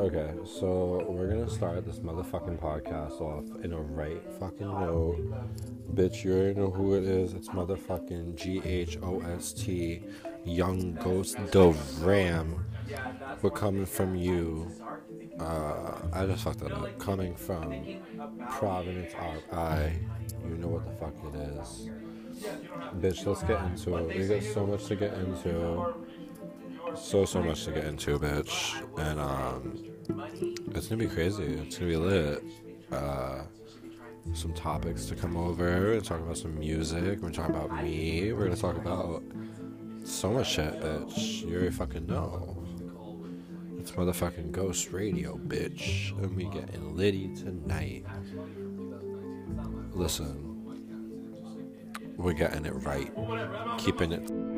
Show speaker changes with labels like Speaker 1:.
Speaker 1: Okay, so we're gonna start this motherfucking podcast off in a right fucking note. Bitch, you already know who it is. It's motherfucking G H O S T, Young Ghost Ram. We're coming from you. Uh, I just fucked that up. Coming from Providence, I. You know what the fuck it is. Bitch, let's get into it. We got so much to get into so so much to get into, bitch, and um, it's gonna be crazy. It's gonna be lit. Uh, some topics to come over. We're talk about some music. We're gonna talk about me. We're gonna talk about so much shit, bitch. You already fucking know. It's motherfucking Ghost Radio, bitch, and we getting litty tonight. Listen, we're getting it right, keeping it.